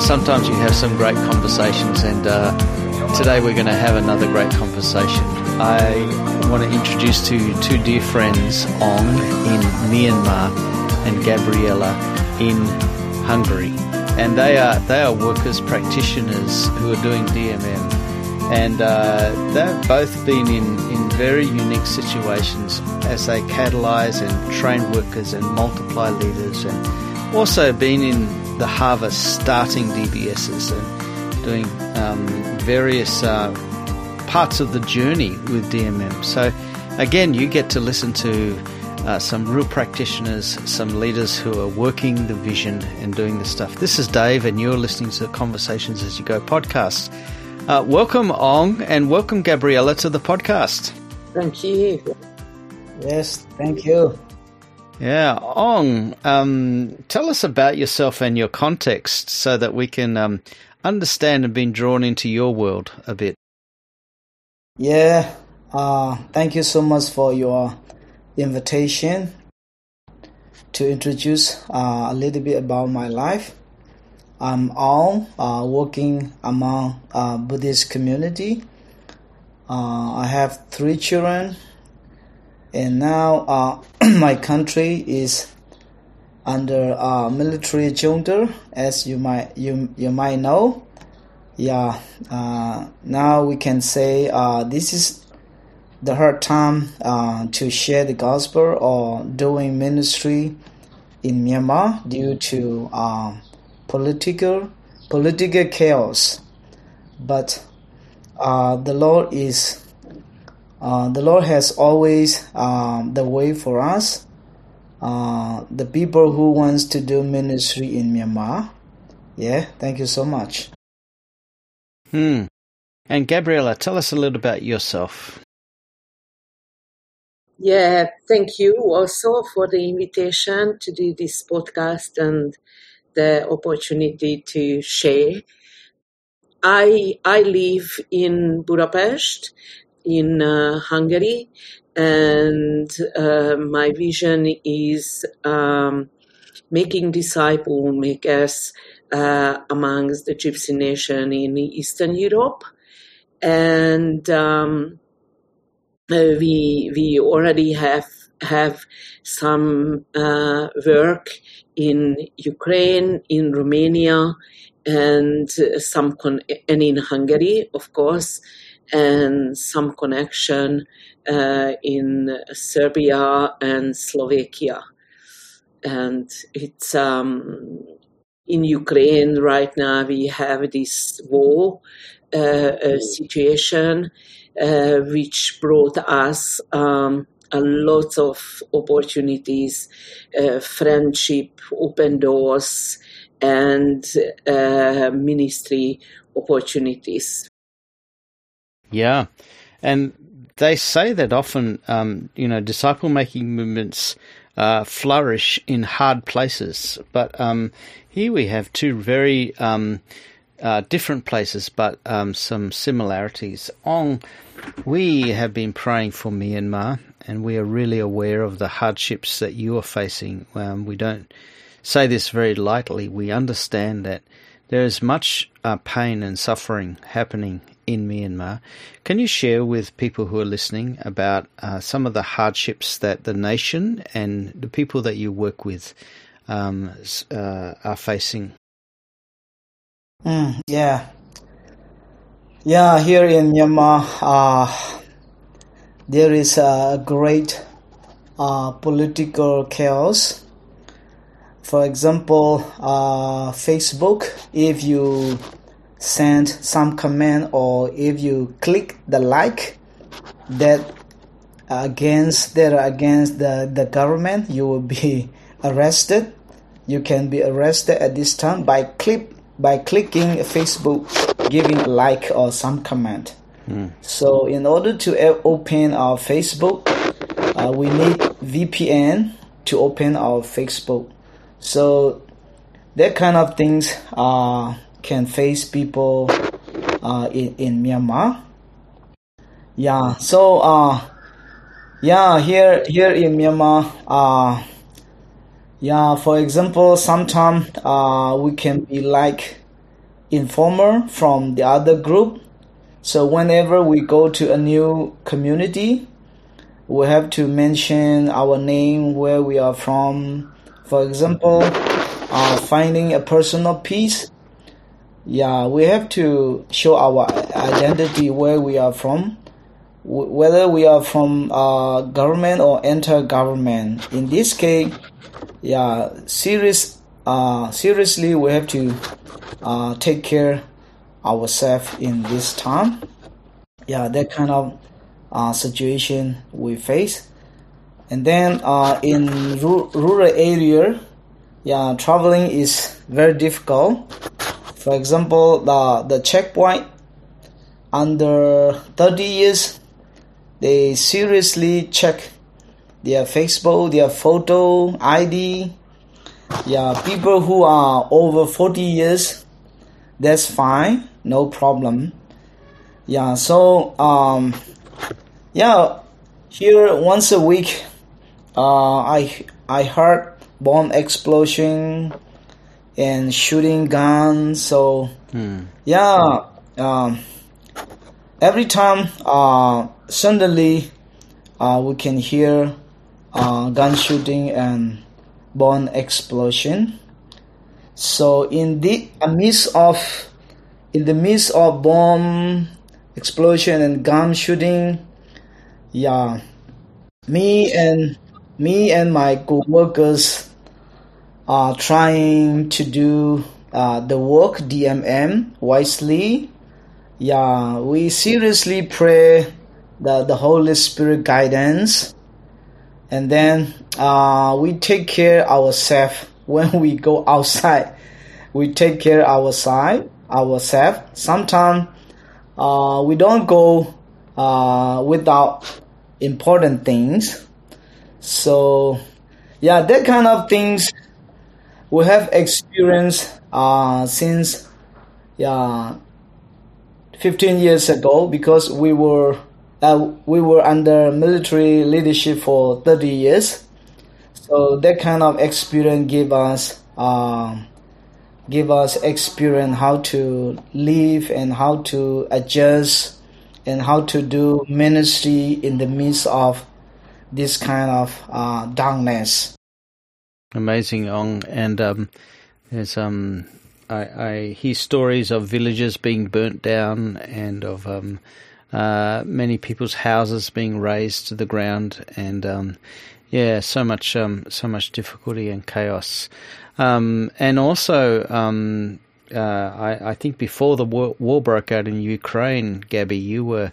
sometimes you have some great conversations, and uh, today we're going to have another great conversation. I want to introduce to you two dear friends, Aung in Myanmar and Gabriella in Hungary, and they are they are workers practitioners who are doing DMM, and uh, they've both been in in very unique situations as they catalyze and train workers and multiply leaders, and also been in the harvest starting DBSs and doing um, various uh, parts of the journey with DMM. So, again, you get to listen to uh, some real practitioners, some leaders who are working the vision and doing the stuff. This is Dave, and you're listening to Conversations as You Go podcast. Uh, welcome, Aung, and welcome, Gabriella, to the podcast. Thank you. Yes, thank you. Yeah, Aung, um, tell us about yourself and your context so that we can um, understand and be drawn into your world a bit. Yeah, uh, thank you so much for your invitation to introduce uh, a little bit about my life. I'm Aung, uh, working among uh, Buddhist community. Uh, I have three children and now uh, my country is under uh, military junta, as you might you you might know. Yeah, uh, now we can say uh, this is the hard time uh, to share the gospel or doing ministry in Myanmar due to uh, political political chaos. But the Lord is uh, the Lord has always um, the way for us. Uh, the people who wants to do ministry in Myanmar. Yeah, thank you so much. Hmm. And Gabriella, tell us a little about yourself. Yeah, thank you also for the invitation to do this podcast and the opportunity to share. I I live in Budapest in uh, Hungary, and uh, my vision is um, making disciple makers uh, amongst the Gypsy nation in Eastern Europe, and um, uh, we we already have have some uh, work in Ukraine, in Romania, and some con- and in Hungary, of course and some connection uh, in Serbia and Slovakia. And it's um, in Ukraine right now, we have this war uh, situation uh, which brought us um, a lot of opportunities, uh, friendship, open doors, and uh, ministry opportunities. Yeah. And they say that often, um, you know, disciple making movements uh, flourish in hard places. But um, here we have two very um, uh, different places, but um, some similarities. Aung, we have been praying for Myanmar, and we are really aware of the hardships that you are facing. Um, we don't say this very lightly. We understand that there is much uh, pain and suffering happening in Myanmar. Can you share with people who are listening about uh, some of the hardships that the nation and the people that you work with um, uh, are facing? Mm, yeah. Yeah, here in Myanmar, uh, there is a great uh, political chaos. For example, uh, Facebook, if you send some comment or if you click the like that against that against the, the government you will be arrested. You can be arrested at this time by click by clicking facebook giving a like or some comment mm. so in order to open our facebook uh, we need vpn to open our facebook. So that kind of things are can face people uh, in, in Myanmar. Yeah, so uh, yeah, here here in Myanmar, uh, yeah, for example, sometimes uh, we can be like informer from the other group. So whenever we go to a new community, we have to mention our name, where we are from. For example, uh, finding a personal peace. Yeah, we have to show our identity, where we are from, whether we are from uh, government or enter government. In this case, yeah, serious, uh, seriously, we have to uh, take care ourselves in this time. Yeah, that kind of uh, situation we face. And then uh, in ru- rural area, yeah, traveling is very difficult. For example, the the checkpoint under 30 years, they seriously check their Facebook, their photo, ID. Yeah, people who are over 40 years, that's fine, no problem. Yeah, so um, yeah, here once a week, uh, I I heard bomb explosion and shooting guns. So hmm. yeah, um, every time uh, suddenly uh, we can hear uh, gun shooting and bomb explosion. So in the midst of in the midst of bomb explosion and gun shooting, yeah, me and me and my co-workers are trying to do uh, the work DMM wisely. Yeah, we seriously pray the, the Holy Spirit guidance and then uh, we take care ourselves when we go outside. We take care outside ourselves. Sometimes uh, we don't go uh, without important things. So yeah, that kind of things we have experienced uh, since yeah 15 years ago because we were uh, we were under military leadership for 30 years. So that kind of experience give us uh, give us experience how to live and how to adjust and how to do ministry in the midst of this kind of uh, darkness. Amazing, Aung, and um, there's um, I, I hear stories of villages being burnt down and of um, uh, many people's houses being razed to the ground, and um, yeah, so much, um, so much difficulty and chaos, um, and also. Um, uh, I, I, think before the war, war, broke out in Ukraine, Gabi, you were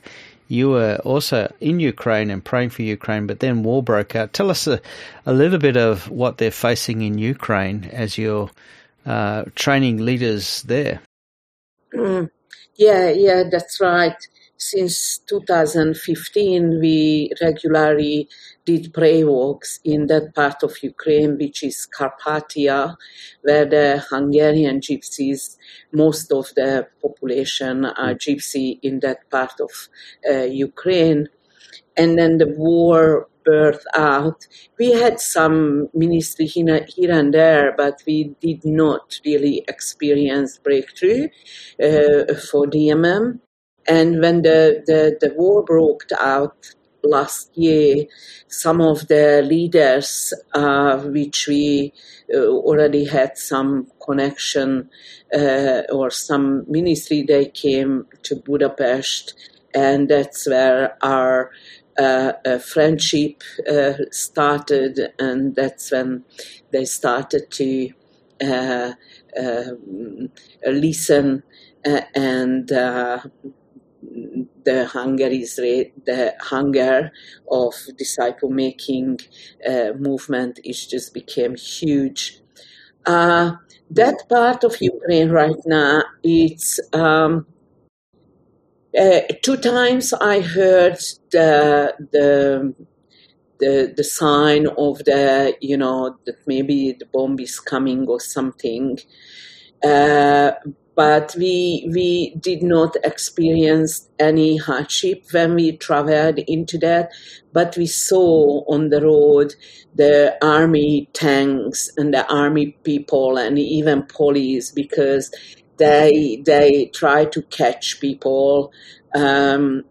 you were also in Ukraine and praying for Ukraine, but then war broke out. Tell us a, a little bit of what they're facing in Ukraine as you're uh, training leaders there. Mm, yeah, yeah, that's right since 2015, we regularly did prayer walks in that part of Ukraine, which is Carpathia, where the Hungarian gypsies, most of the population are gypsy in that part of uh, Ukraine. And then the war birth out. We had some ministry here and there, but we did not really experience breakthrough uh, for DMM. And when the, the, the war broke out last year, some of the leaders, uh, which we uh, already had some connection uh, or some ministry, they came to Budapest, and that's where our uh, friendship uh, started, and that's when they started to uh, listen and the hunger is the hunger of disciple making uh, movement is just became huge. Uh, that part of Ukraine right now, it's um, uh, two times I heard the the the the sign of the you know that maybe the bomb is coming or something. Uh, but we we did not experience any hardship when we traveled into that but we saw on the road the army tanks and the army people and even police because they they try to catch people um,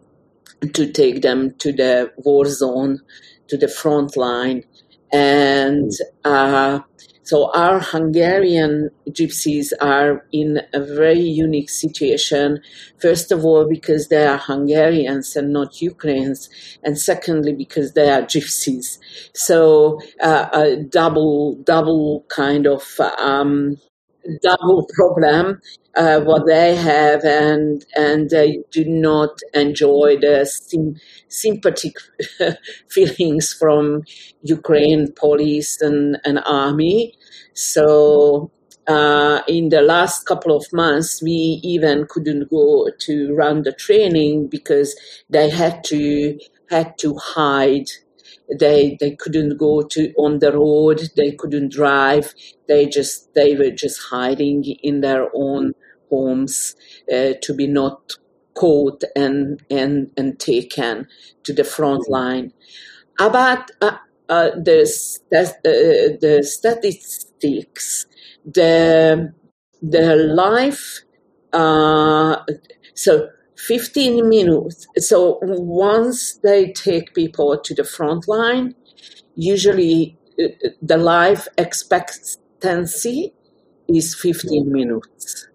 to take them to the war zone, to the front line, and uh, so our Hungarian gypsies are in a very unique situation. First of all, because they are Hungarians and not Ukrainians, and secondly, because they are gypsies. So uh, a double, double kind of um, double problem uh, what they have, and and they do not enjoy the sim- sympathetic feelings from Ukraine police and, and army. So uh, in the last couple of months, we even couldn't go to run the training because they had to had to hide. They they couldn't go to on the road. They couldn't drive. They just they were just hiding in their own homes uh, to be not caught and and and taken to the front mm-hmm. line about uh, uh, the uh, the statistics the the life uh, so 15 minutes. So once they take people to the front line, usually uh, the life expectancy is 15 minutes.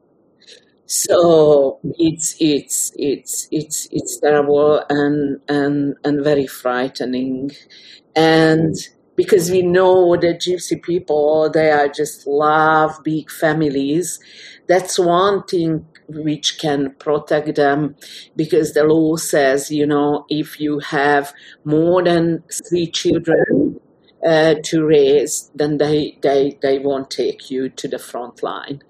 So it's it's it's it's it's terrible and and and very frightening, and because we know the gypsy people they are just love big families. That's one thing which can protect them because the law says, you know, if you have more than three children uh, to raise, then they, they, they won't take you to the front line.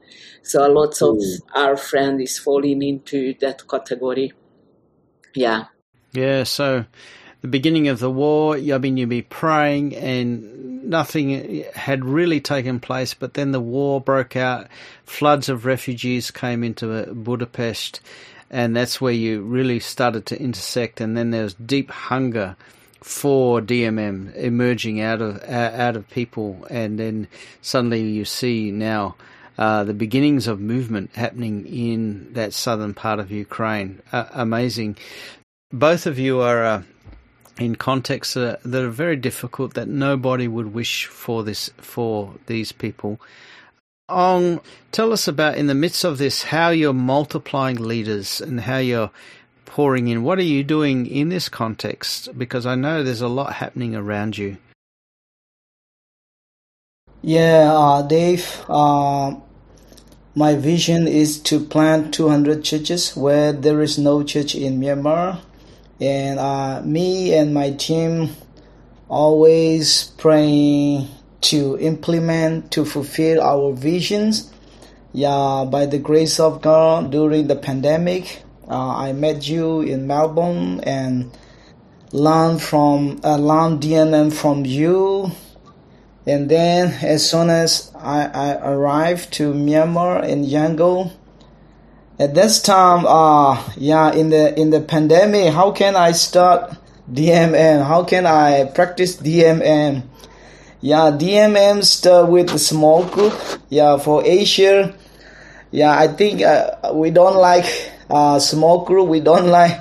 So lots of mm. our friends is falling into that category. Yeah. Yeah. So the beginning of the war, I mean, you'd be praying and nothing had really taken place, but then the war broke out. Floods of refugees came into Budapest, and that's where you really started to intersect. And then there was deep hunger for DMM emerging out of out of people, and then suddenly you see now uh, the beginnings of movement happening in that southern part of Ukraine. Uh, amazing. Both of you are. Uh, in contexts that are, that are very difficult that nobody would wish for this for these people. Aung, tell us about in the midst of this how you're multiplying leaders and how you're pouring in. What are you doing in this context? Because I know there's a lot happening around you. Yeah, uh, Dave. Uh, my vision is to plant 200 churches where there is no church in Myanmar and uh, me and my team always praying to implement to fulfill our visions yeah by the grace of god during the pandemic uh, i met you in melbourne and learned from uh, learned dmm from you and then as soon as i, I arrived to myanmar in yangon at this time, uh, yeah, in the in the pandemic, how can I start DMM? How can I practice DMM? Yeah, DMM start with a small group. Yeah, for Asia, yeah, I think uh, we don't like uh, small group. We don't like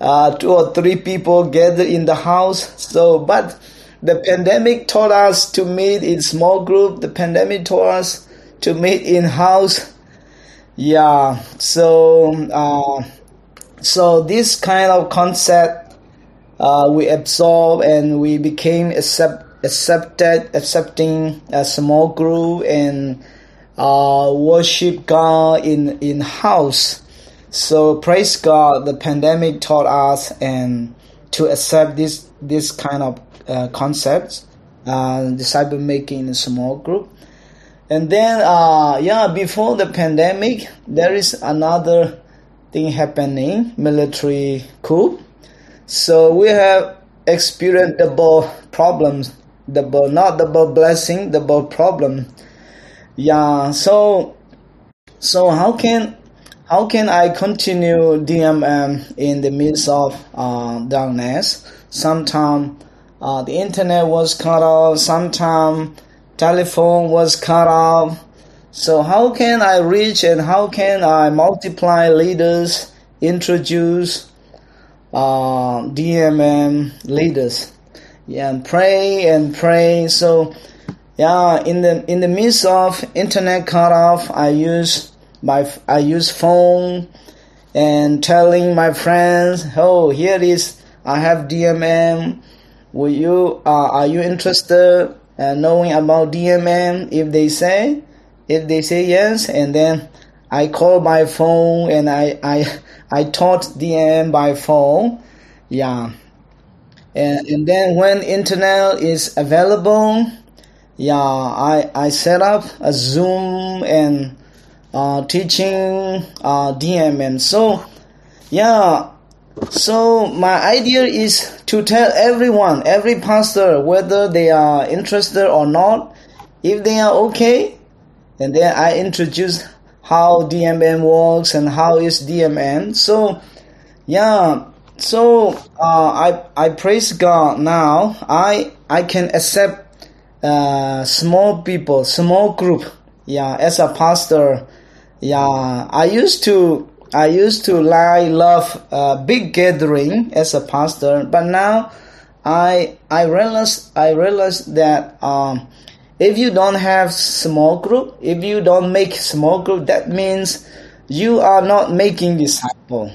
uh, two or three people gather in the house. So, but the pandemic taught us to meet in small group. The pandemic taught us to meet in house yeah, so uh, so this kind of concept uh, we absorb and we became accept, accepted, accepting a small group and uh, worship God in in house. So praise God, the pandemic taught us and to accept this this kind of uh, concepts, uh, disciple making in a small group. And then, uh, yeah, before the pandemic, there is another thing happening, military coup. So we have experienced double problems, double, not double blessing, double problem. Yeah, so, so how can, how can I continue DMM in the midst of uh, darkness? Sometimes uh, the internet was cut off, sometimes telephone was cut off. So how can I reach and how can I multiply leaders, introduce uh, DMM leaders? Yeah, and pray and pray. So yeah, in the in the midst of internet cut off, I use my I use phone and telling my friends, oh, here is I have DMM. Will you uh, are you interested in knowing about DMM? If they say, if they say yes, and then I call by phone and I I I taught DMM by phone. Yeah. And, and then when internet is available, yeah, I, I set up a Zoom and uh, teaching uh, DMM. So, yeah, so my idea is to tell everyone, every pastor, whether they are interested or not, if they are okay, and then I introduce how DMM works and how is DMM. So, yeah, so uh, I I praise God now. I I can accept uh, small people, small group. Yeah, as a pastor, yeah, I used to I used to like love uh, big gathering as a pastor, but now I I realize I realize that um, if you don't have small group, if you don't make small group, that means you are not making disciple.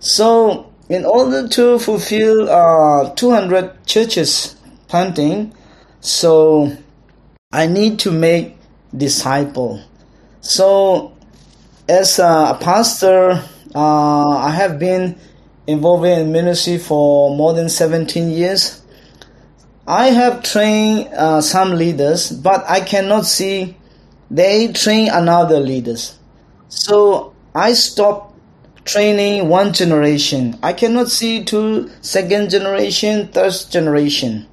So in order to fulfill uh, 200 churches planting, so I need to make disciple. So as a pastor, uh, I have been involved in ministry for more than 17 years. I have trained uh, some leaders, but I cannot see they train another leaders. So I stopped training one generation. I cannot see two second generation, third generation.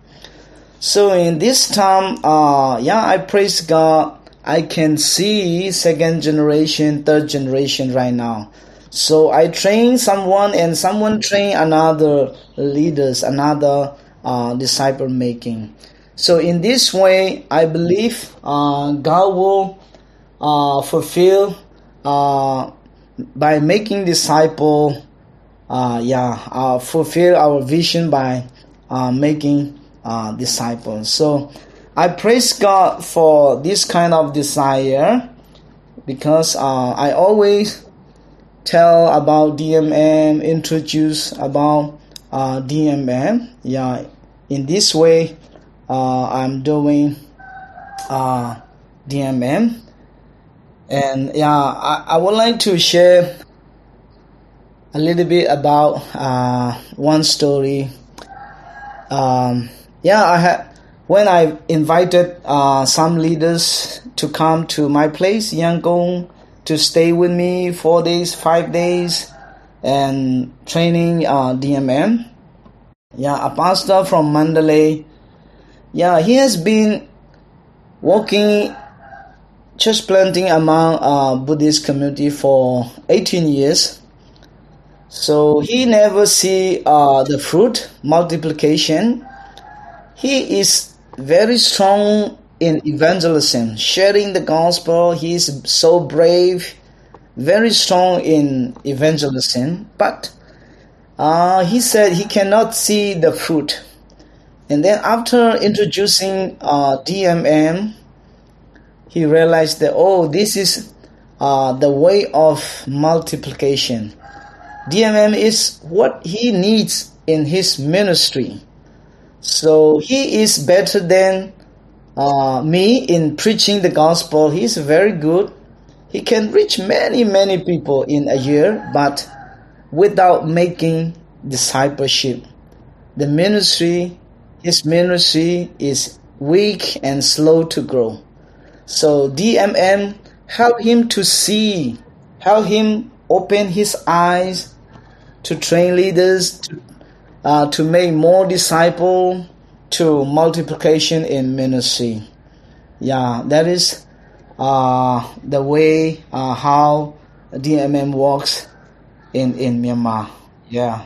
So in this time, uh, yeah, I praise God. I can see second generation, third generation right now. So I train someone and someone train another leaders, another uh, disciple making. So in this way, I believe uh, God will uh, fulfill uh, by making disciple. Uh, yeah, uh, fulfill our vision by making disciples. So I praise God for this kind of desire because uh, I always tell about DMM, introduce about uh, DMM. Yeah, in this way, uh, I'm doing uh, DMM. And yeah, I, I would like to share a little bit about uh, one story. Um, yeah, I had when I invited uh, some leaders to come to my place, Yangon, to stay with me four days, five days, and training uh, DMM. Yeah, a pastor from Mandalay. Yeah, he has been working church planting among uh, Buddhist community for 18 years. So he never see uh, the fruit multiplication he is very strong in evangelism, sharing the gospel. He is so brave, very strong in evangelism. But uh, he said he cannot see the fruit. And then after introducing uh, DMM, he realized that, oh, this is uh, the way of multiplication. DMM is what he needs in his ministry. So he is better than uh, me in preaching the gospel. He's very good. He can reach many, many people in a year, but without making discipleship. The ministry, his ministry is weak and slow to grow. So DMM help him to see, help him open his eyes to train leaders, to uh, to make more disciple to multiplication in ministry. Yeah, that is uh, the way uh, how DMM works in in Myanmar. Yeah.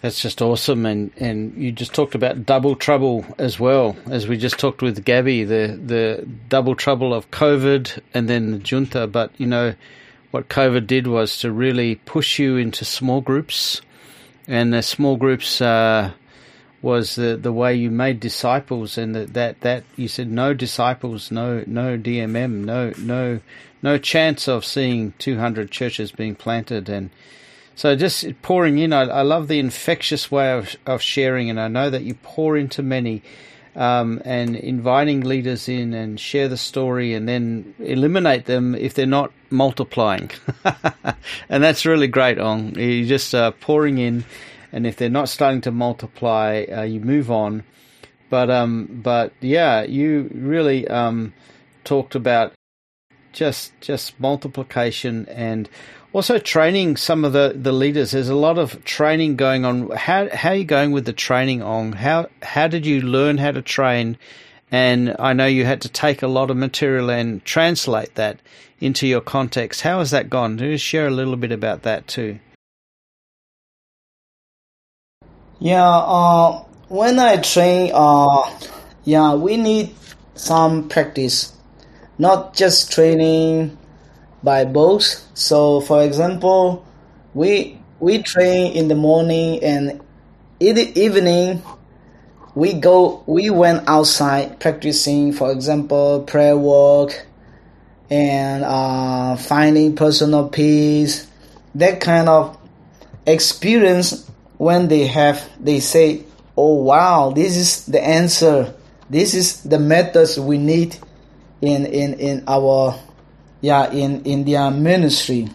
That's just awesome, and, and you just talked about double trouble as well as we just talked with Gabi, the the double trouble of COVID and then the junta. But you know, what COVID did was to really push you into small groups, and the small groups uh, was the the way you made disciples, and that, that that you said no disciples, no no DMM, no no no chance of seeing two hundred churches being planted, and so just pouring in, I, I love the infectious way of, of sharing, and I know that you pour into many. Um, and inviting leaders in and share the story and then eliminate them if they're not multiplying. and that's really great, Aung. You're just uh, pouring in, and if they're not starting to multiply, uh, you move on. But um, but yeah, you really um, talked about just just multiplication and also, training some of the, the leaders. There's a lot of training going on. How how are you going with the training on? How how did you learn how to train? And I know you had to take a lot of material and translate that into your context. How has that gone? Do you share a little bit about that too? Yeah, uh, when I train, uh, yeah, we need some practice, not just training by books. So, for example, we we train in the morning and in the evening we go we went outside practicing for example prayer walk and uh, finding personal peace that kind of experience when they have they say oh wow this is the answer this is the methods we need in in in our yeah in in their ministry.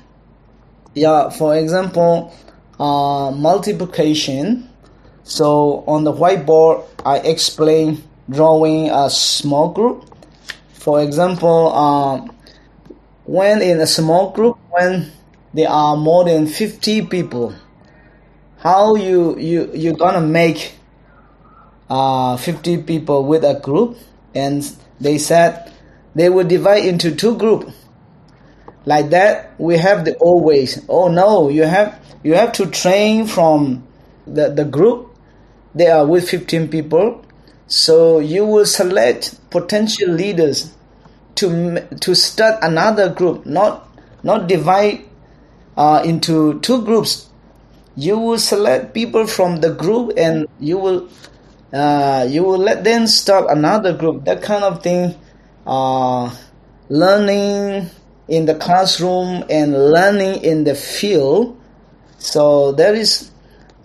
Yeah for example uh, multiplication. So on the whiteboard i explain drawing a small group. For example um, when in a small group when there are more than 50 people how you you you're gonna make uh, 50 people with a group? And they said they will divide into two groups like that we have the always oh no you have you have to train from the, the group. They are with 15 people. So you will select potential leaders to to start another group not not divide uh, into two groups. You will select people from the group and you will uh, you will let them start another group. That kind of thing uh, learning in the classroom and learning in the field. So that is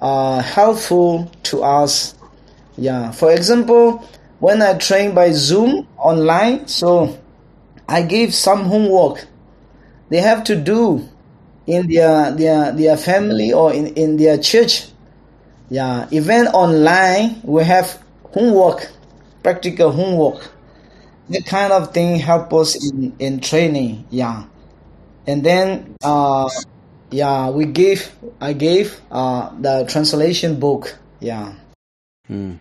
uh, helpful to us. Yeah. For example, when I train by Zoom online, so I give some homework they have to do in their their their family or in, in their church. Yeah. Even online, we have homework, practical homework that kind of thing help us in, in training yeah. And then uh, yeah we gave i gave uh, the translation book yeah. Mm.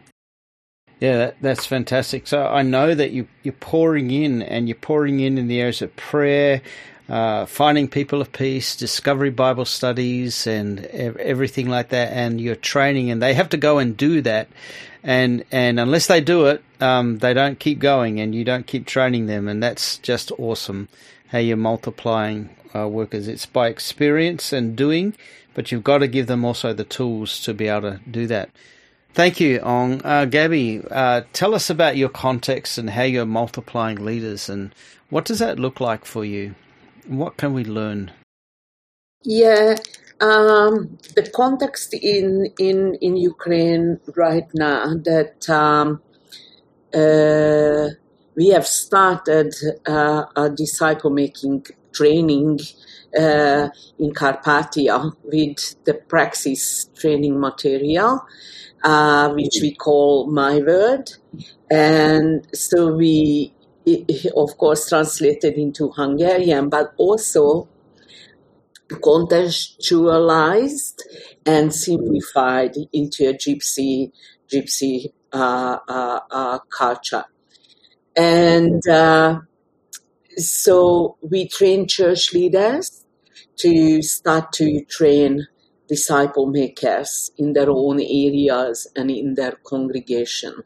yeah that, that's fantastic. So i know that you, you're pouring in and you're pouring in in the areas of prayer uh, finding people of peace, discovery Bible studies, and everything like that, and you're training, and they have to go and do that. And and unless they do it, um, they don't keep going, and you don't keep training them, and that's just awesome. How you're multiplying uh, workers? It's by experience and doing, but you've got to give them also the tools to be able to do that. Thank you, Aung. Uh, Gabi, uh, tell us about your context and how you're multiplying leaders, and what does that look like for you? What can we learn? Yeah, um, the context in, in, in Ukraine right now that um, we have started uh, a disciple making training uh, in Carpathia with the praxis training material, uh, which we call My Word. And so we, of course, translated into Hungarian, but also contextualized and simplified into a gypsy gypsy uh, uh, uh, culture. And uh, so we train church leaders to start to train disciple makers in their own areas and in their congregation.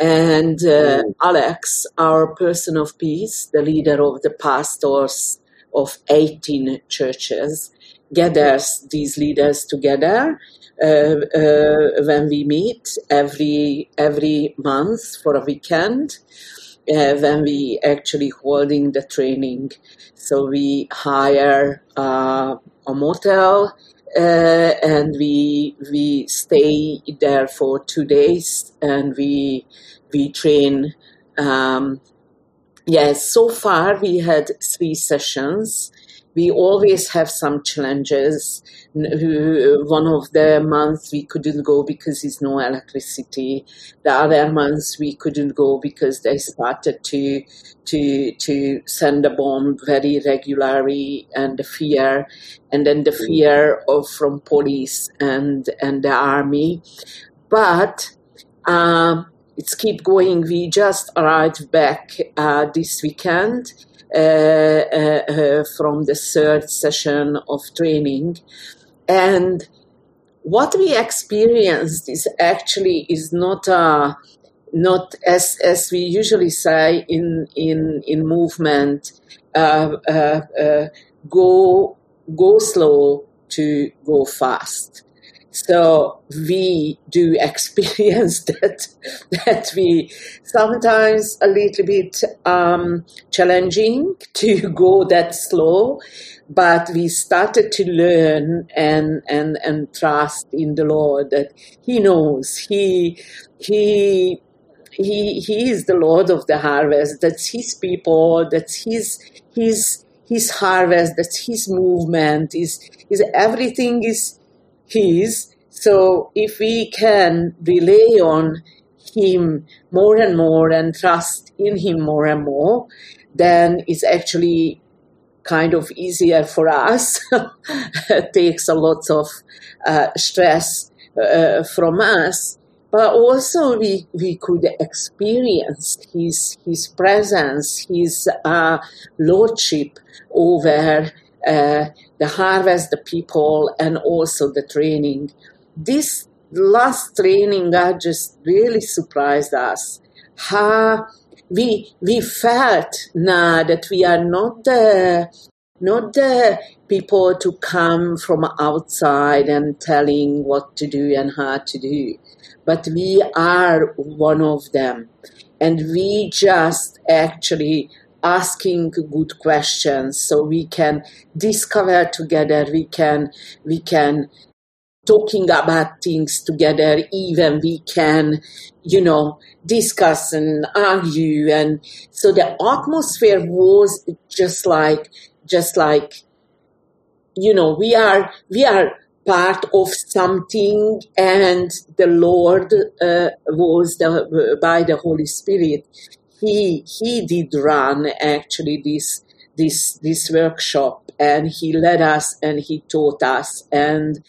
And uh, Alex, our person of peace, the leader of the pastors of 18 churches, gathers these leaders together uh, uh, when we meet every every month for a weekend. Uh, when we actually holding the training, so we hire uh, a motel uh, and we we stay there for two days and we we train. Um, yes, so far we had three sessions. We always have some challenges. One of the months we couldn't go because there's no electricity. The other months we couldn't go because they started to to to send a bomb very regularly and the fear and then the fear of from police and and the army but um, it's keep going we just arrived back uh, this weekend from the third session of training. And what we experienced is actually is not a not as as we usually say in in in movement uh, uh, uh, go go slow to go fast so we do experience that that we sometimes a little bit um, challenging to go that slow but we started to learn and and and trust in the lord that he knows he he he he is the Lord of the harvest. That's his people. That's his his his harvest. That's his movement. Is is everything is his. So if we can rely on him more and more and trust in him more and more, then it's actually kind of easier for us. it takes a lot of uh, stress uh, from us but also we, we could experience his, his presence, his uh, lordship over uh, the harvest, the people, and also the training. This last training uh, just really surprised us. How we we felt now that we are not the not the people to come from outside and telling what to do and how to do but we are one of them. And we just actually asking good questions so we can discover together, we can, we can talking about things together, even we can, you know, discuss and argue. And so the atmosphere was just like, just like, you know, we are, we are part of something and the lord uh, was the, by the holy spirit he he did run actually this this this workshop and he led us and he taught us. And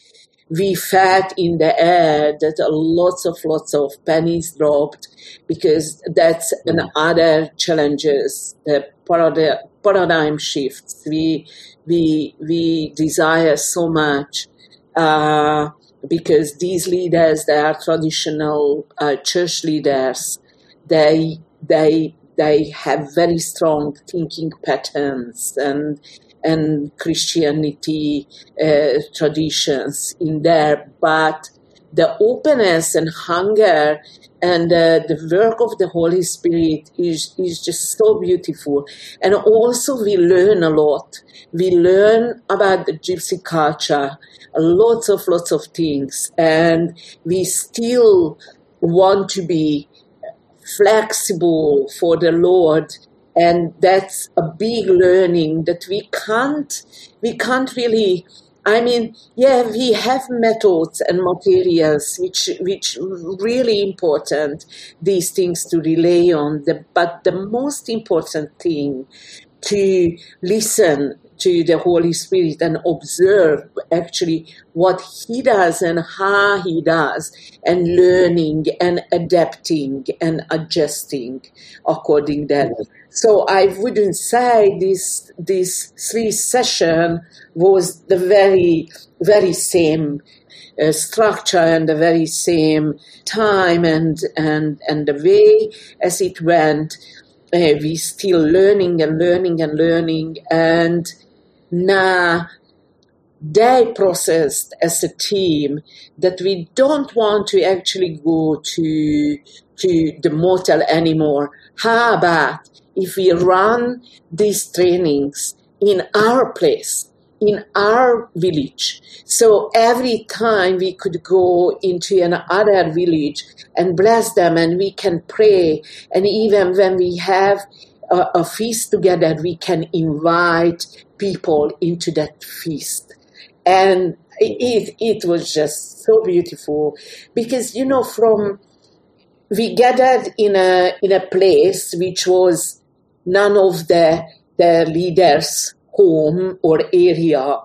we felt in the air that lots of lots of pennies dropped because that's another challenges the paradigm, paradigm shifts. We we we desire so much uh, because these leaders, they are traditional uh, church leaders. They they they have very strong thinking patterns and and Christianity uh, traditions in there, but the openness and hunger and uh, the work of the Holy Spirit is, is just so beautiful. And also we learn a lot. We learn about the gypsy culture, lots of, lots of things. And we still want to be flexible for the Lord. And that's a big learning that we can't, we can't really I mean, yeah, we have methods and materials which which really important these things to rely on. The, but the most important thing to listen to the Holy Spirit and observe actually what He does and how He does, and learning and adapting and adjusting according that. So I wouldn't say this this three session was the very very same uh, structure and the very same time and and and the way as it went. Uh, we still learning and learning and learning and now they processed as a team that we don't want to actually go to to the motel anymore. How about if we run these trainings in our place, in our village? So every time we could go into another village and bless them and we can pray. And even when we have a, a feast together, we can invite people into that feast. And it, it was just so beautiful because, you know, from, we gathered in a, in a place which was none of the, the leaders' home or area.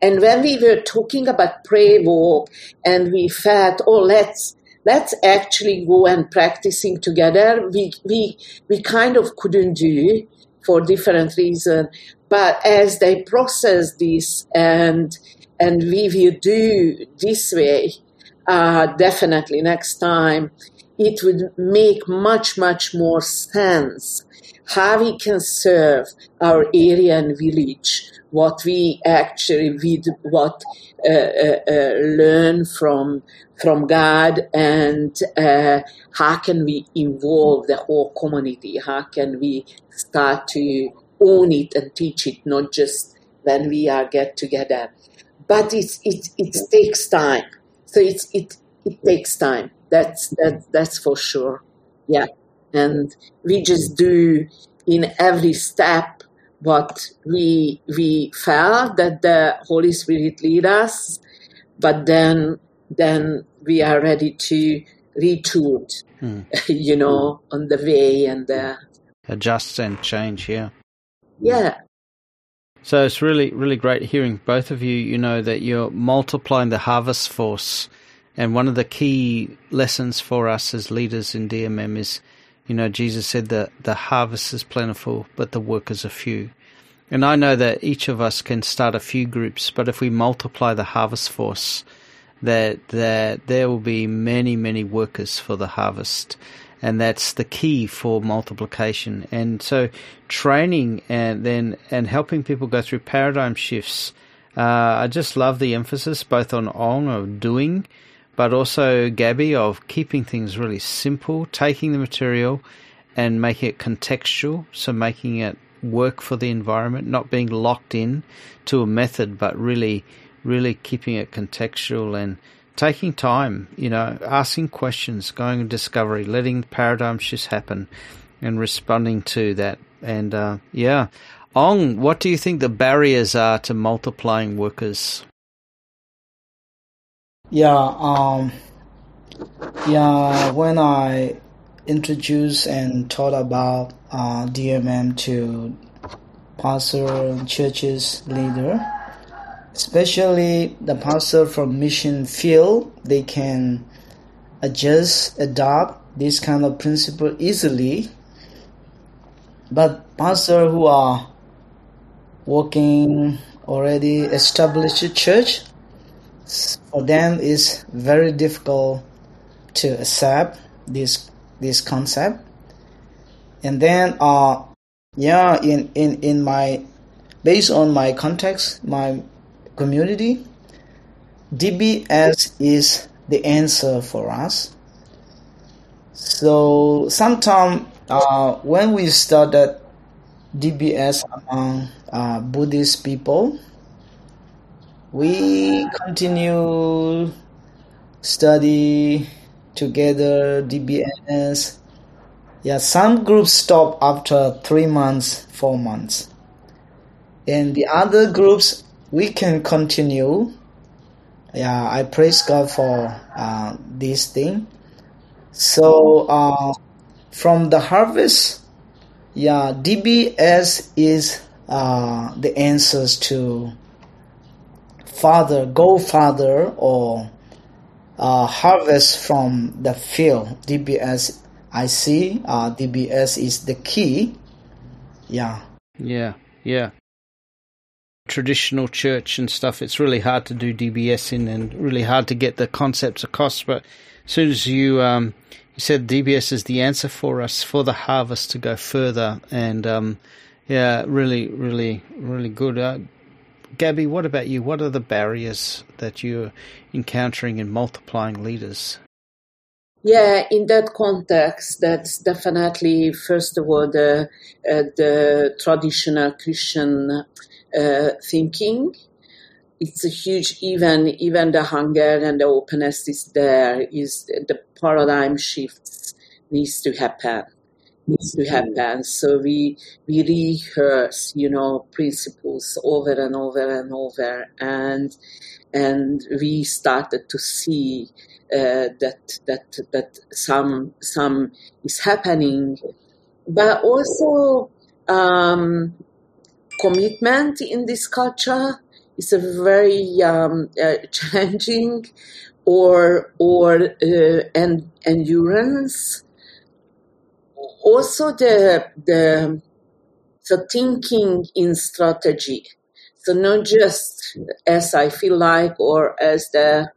And when we were talking about prayer walk and we felt, oh, let's, let's actually go and practicing together, we, we, we kind of couldn't do for different reasons. But as they process this and and we will do this way, uh, definitely next time, it would make much much more sense how we can serve our area and village, what we actually what uh, uh, uh, learn from from God, and uh, how can we involve the whole community? How can we start to own it and teach it, not just when we are get together. But it's, it, it takes time. So it's, it, it takes time. That's, that, that's for sure. Yeah. And we just do in every step what we, we felt that the Holy Spirit lead us, but then, then we are ready to retool, hmm. you know, on the way and the, adjust and change. Yeah. Yeah. So it's really, really great hearing both of you, you know, that you're multiplying the harvest force. And one of the key lessons for us as leaders in DMM is, you know, Jesus said that the harvest is plentiful, but the workers are few. And I know that each of us can start a few groups, but if we multiply the harvest force, that that there will be many, many workers for the harvest and that's the key for multiplication. And so, training and then and helping people go through paradigm shifts. Uh, I just love the emphasis both on Aung of doing, but also Gabi of keeping things really simple, taking the material and making it contextual, so making it work for the environment, not being locked in to a method, but really, really keeping it contextual and taking time, you know, asking questions, going on discovery, letting paradigm shifts happen, and responding to that. And uh, yeah, Aung, what do you think the barriers are to multiplying workers? Yeah, um, yeah. When I introduced and taught about uh, DMM to pastor, churches leader, especially the pastor from mission field, they can adjust, adopt this kind of principle easily. But pastor who are working already established church, for them is very difficult to accept this this concept. And then uh yeah in in in my based on my context my community, DBS is the answer for us. So sometimes uh, when we started DBS among uh, Buddhist people, we continue study together DBS. Yeah, some groups stop after three months, four months, and the other groups we can continue. Yeah, I praise God for uh, this thing. So uh, from the harvest, Yeah, DBS is uh, the answers to father, go father, or uh, harvest from the field. DBS, I see. Uh, DBS is the key. Yeah. Yeah. Yeah. Traditional church and stuff. It's really hard to do DBS in, and really hard to get the concepts across. But as soon as you um, you said DBS is the answer for us for the harvest to go further, and um, yeah, really, really, really good. Uh, Gabi, what about you? What are the barriers that you're encountering in multiplying leaders? Yeah, in that context, that's definitely first of all the uh, the traditional Christian thinking. It's a huge even even the hunger and the openness is there. Is the paradigm shifts needs to happen needs to happen. So we we rehearse, you know, principles over and over and over, and and we started to see uh, that that that some some is happening, but also um, commitment in this culture is a very um, uh, challenging, or or uh, and endurance also the the the thinking in strategy. So not just as I feel like or as the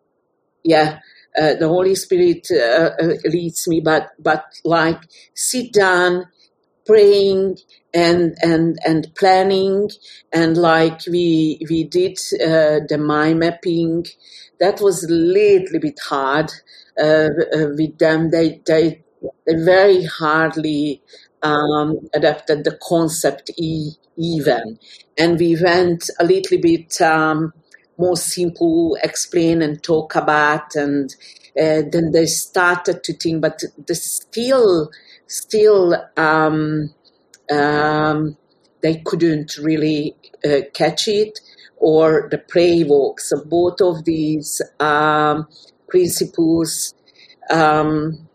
yeah uh, the Holy Spirit uh, uh, leads me, but but like sit down, praying and and and planning, and like we we did uh, the mind mapping. That was a little bit hard uh, uh, with them. They they they very hardly um, adapted the concept e- even. And we went a little bit um, more simple, explain and talk about, and uh, then they started to think, but the still, still, um, um, they couldn't really uh, catch it, or the pray walk. So both of these um, principles um,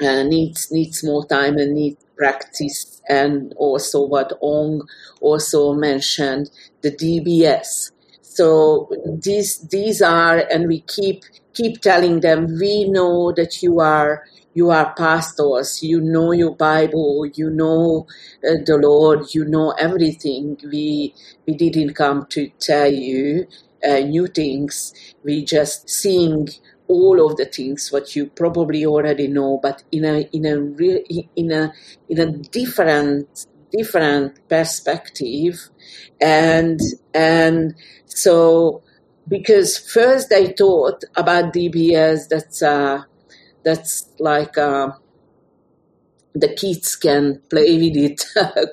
uh, needs needs more time and needs practice and also what Aung also mentioned the DBS. So these these are and we keep keep telling them we know that you are you are pastors. You know your bible. You know uh, the lord. You know everything. We we didn't come to tell you uh, new things. We just seeing all of the things what you probably already know, but in a in a real in a in a different different perspective, and and so because first I thought about DBS that's uh, that's like. Uh, the kids can play with it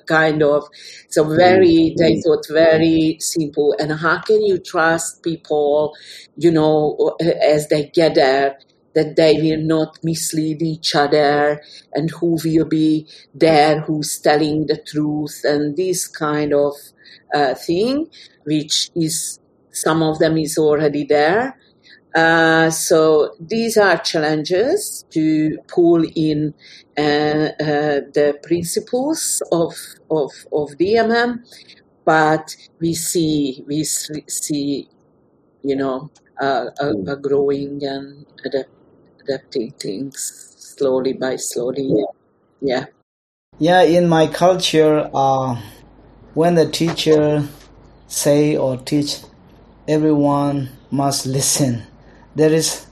kind of. So very they thought very simple. And how can you trust people you know as they get there that they will not mislead each other? And who will be there who's telling the truth? And this kind of uh, thing which is some of them is already there uh, so these are challenges to pull in uh, uh, the principles of, of, of DMM, but we see, we see, you know, a, a growing and adapt, adapting things slowly by slowly. Yeah. Yeah, in my culture, uh, when the teacher say or teach, everyone must listen that is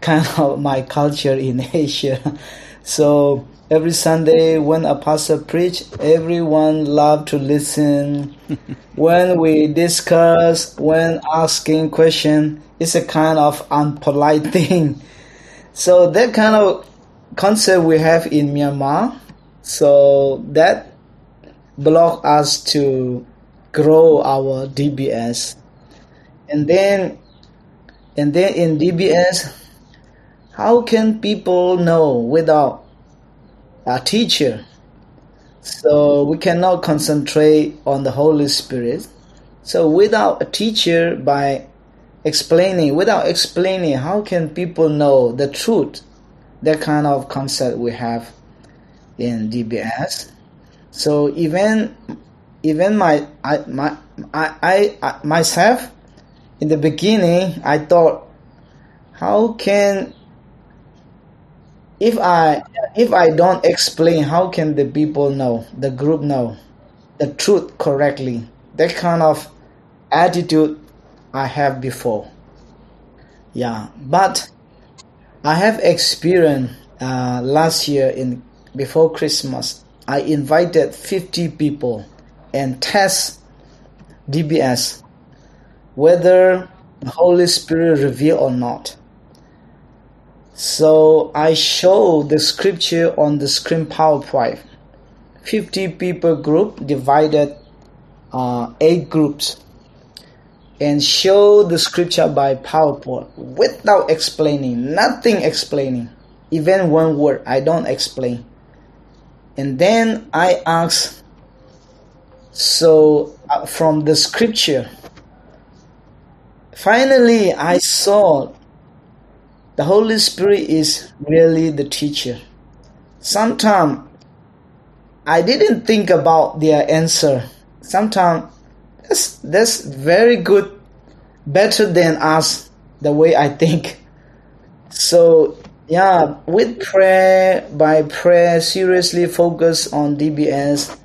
kind of my culture in Asia. So every Sunday when a pastor preach, everyone love to listen. when we discuss, when asking question, it's a kind of unpolite thing. So that kind of concept we have in Myanmar. So that block us to grow our DBS. And then and then in DBS, how can people know without a teacher? So we cannot concentrate on the Holy Spirit. So without a teacher, by explaining, without explaining, how can people know the truth? That kind of concept we have in DBS. So even even my I my I, I, I myself in the beginning I thought how can if I if I don't explain how can the people know the group know the truth correctly? That kind of attitude I have before. Yeah but I have experienced uh, last year in before Christmas I invited 50 people and test DBS whether the Holy Spirit reveal or not. So I show the scripture on the screen PowerPoint. 50 people group divided uh, eight groups and show the scripture by PowerPoint without explaining, nothing explaining, even one word. I don't explain. And then I ask, so uh, from the scripture, finally I saw the Holy Spirit is really the teacher. Sometimes I didn't think about their answer. Sometimes that's, that's very good, better than us, the way I think. So yeah, with prayer, by prayer, seriously focus on DBS.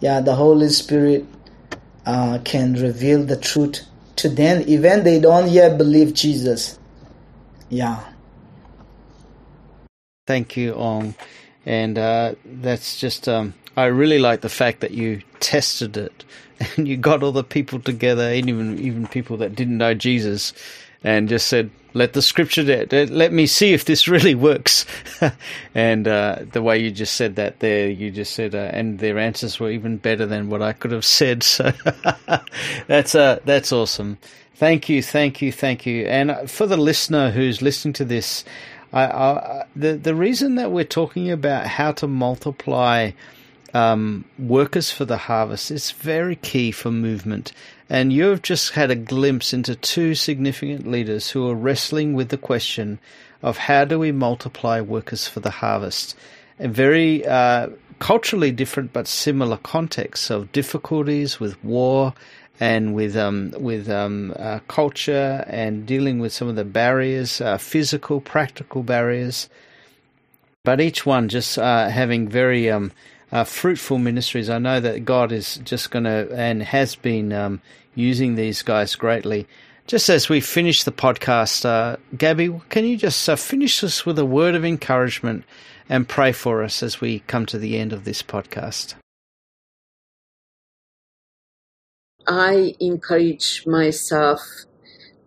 Yeah, the Holy Spirit uh, can reveal the truth to them, even they don't yet believe Jesus. Yeah. Thank you, Aung. And uh, that's just, um, I really like the fact that you tested it and you got all the people together, even even people that didn't know Jesus, and just said, "Let the scripture, let me see if this really works." and uh, the way you just said that there, you just said, uh, and their answers were even better than what I could have said. So that's uh, that's awesome. Thank you, thank you, thank you. And for the listener who's listening to this, I, I, the the reason that we're talking about how to multiply um, workers for the harvest is very key for movement. And you've just had a glimpse into two significant leaders who are wrestling with the question of how do we multiply workers for the harvest. A very uh, culturally different but similar contexts of difficulties with war and with um, with um, uh, culture and dealing with some of the barriers, uh, physical, practical barriers. But each one just uh, having very um, uh, fruitful ministries. I know that God is just going to and has been um, using these guys greatly. Just as we finish the podcast, uh, Gabi, can you just uh, finish us with a word of encouragement and pray for us as we come to the end of this podcast? I encourage myself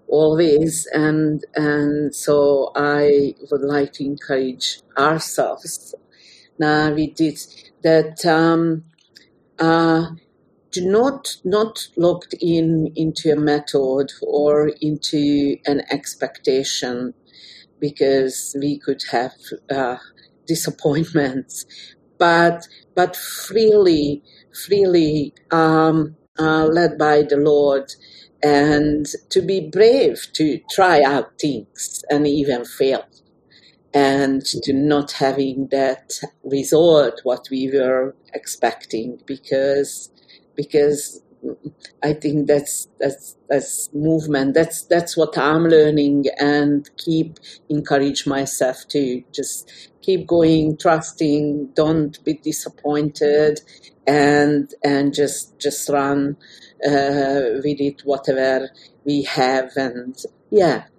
always, and and so I would like to encourage ourselves. Now we did that. Um, uh, do not not looked in into a method or into an expectation because we could have uh, disappointments, but but freely freely um, uh, led by the Lord and to be brave to try out things and even fail and to not having that result what we were expecting because because I think that's that's that's movement. That's that's what I'm learning and keep encourage myself to just keep going, trusting, don't be disappointed, and and just just run uh, with it whatever we have and yeah yeah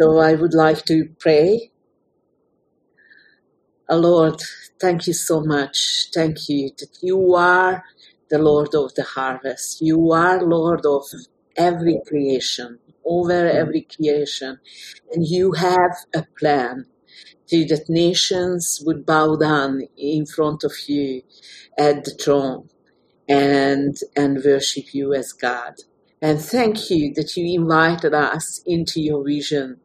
so i would like to pray. Uh, lord thank you so much. Thank you that you are the lord of the harvest. You are lord of every creation over every creation. And you have a plan. That nations would bow down in front of you at the throne and and worship you as God. And thank you that you invited us into your vision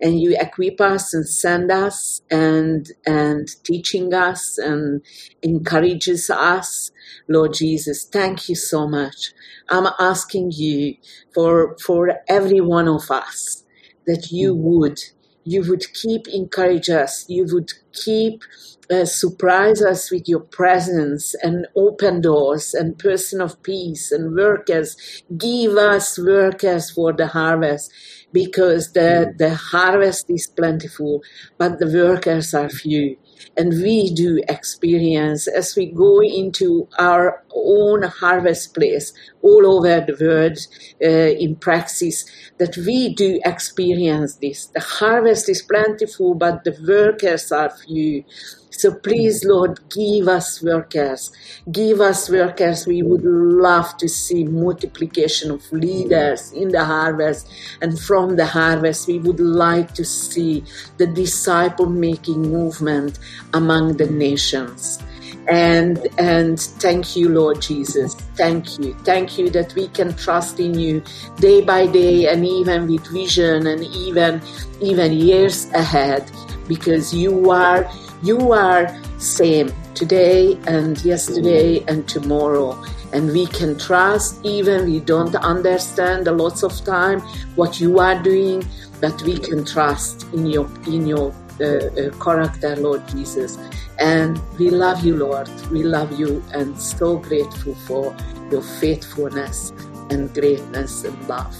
and you equip us and send us and and teaching us and encourages us. Lord Jesus, thank you so much. I'm asking you for for every one of us that you mm. would you would keep encourage us, you would keep uh, surprise us with your presence and open doors and person of peace and workers. Give us workers for the harvest because the, the harvest is plentiful, but the workers are few. And we do experience as we go into our own harvest place all over the world uh, in praxis that we do experience this. The harvest is plentiful, but the workers are few. So please, Lord, give us workers. Give us workers. We would love to see multiplication of leaders in the harvest. And from the harvest, we would like to see the disciple making movement among the nations and and thank you lord jesus thank you thank you that we can trust in you day by day and even with vision and even even years ahead because you are you are same today and yesterday and tomorrow. And we can trust even we don't understand a lots of time what you are doing, but we can trust in your in your uh, uh, character, Lord Jesus. And we love you, Lord. We love you and so grateful for your faithfulness and greatness and love.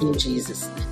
In Jesus' name.